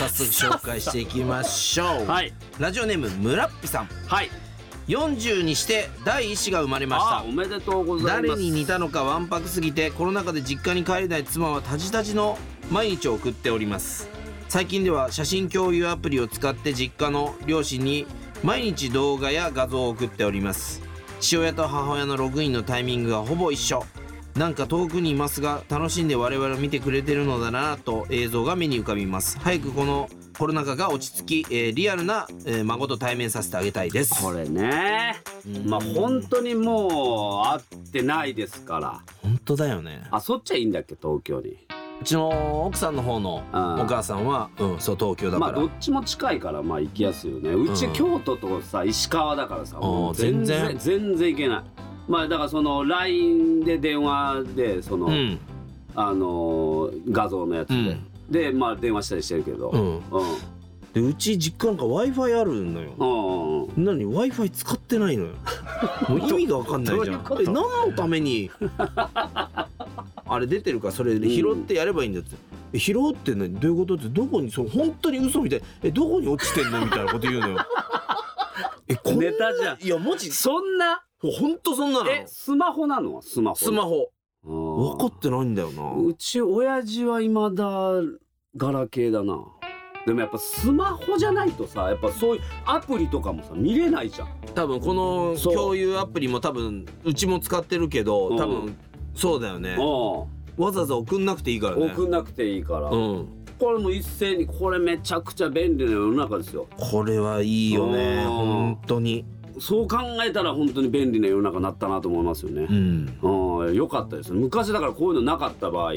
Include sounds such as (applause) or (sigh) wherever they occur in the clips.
早速紹介していきましょう、はい。ラジオネームむらっぴさん。はい。40にして第一子が生まれましあたおめでとうございます。誰に似たのかわんぱくすぎてコロナ禍で実家に帰れない妻はタジタジの毎日を送っております。最近では写真共有アプリを使って実家の両親に毎日動画や画像を送っております。父親と母親のログインのタイミングがほぼ一緒なんか遠くにいますが楽しんで我々を見てくれてるのだなと映像が目に浮かびます。早くこのコロナ禍が落ち着き、えーリアルな、えー孫と対面させてあげたいです。これねまあ本当にもう会ってないですから。本当だよね。あそっちゃいいんだっけ東京に。うちの奥さんの方のうんお母さんは、うん、そう東京だから、まあどっちも近いからまあ行きやすいよね。うちうん。京都とさ石川だからさもう全全然然。全然行けないまあだからその LINE で電話でその、うん。あのー画像のやつで、うん。でまあ電話したりしてるけど。うん。うん。でうち実家なんか w i f i あるのよ。うんうん何？w i f i 使ってないのよ。もう意味が分かんないじゃん。何のためにあれ出てるからそれで拾ってやればいいんだって、え拾うってねどういうこと？ってどこに？その本当に嘘みたい。えどこに落ちてんの？みたいなこと言うのよ。(laughs) えこんな？ネタじゃん。いやマジそんな？本当そんなの？えスマホなの？スマホスマホ。ホ分かってないんだよな。うち親父は未だガラケーだな。でもやっぱスマホじゃないとさやっぱそういうアプリとかもさ見れないじゃん。多分このそう。共有アプリも多分うちも使ってるけどうん。多分そうだよね。うわざわざ送んなくていいからんね。送んなくていいから、うん。これも一斉にこれめちゃくちゃ便利な世の中ですよ。これはいいよね。うん。本当にそう考えたら本当に便利な世の中になったなと思いますよね。うん。うんよかったです昔だからこういうのなかった場合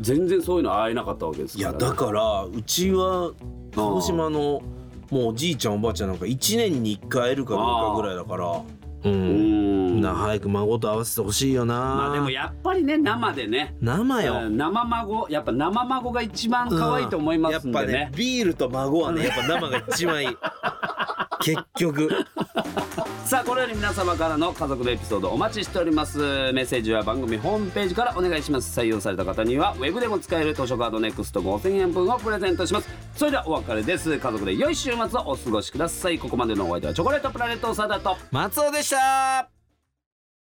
全然そういうの会えなかったわけですから、いやだからうちは鹿児島のもうおじいちゃんおばあちゃんなんか1年に1回会えるかどうかぐらいだからううん。んな早く孫と会わせてほしいよな。まあでもやっぱりね生でね。生よ。うん生孫やっぱ生孫が一番可愛いと思いますんでね,、やっぱねビールと孫はねやっぱ生が一番いい。(laughs) 結局 (laughs) さあこのように皆様からの家族のエピソードお待ちしております。メッセージは番組ホームページからお願いします。採用された方にはウェブでも使える図書カード NEXT5000 円分をプレゼントします。それではお別れです。家族で良い週末をお過ごしください。ここまでのお相手はチョコレートプラネットサダと松尾でした。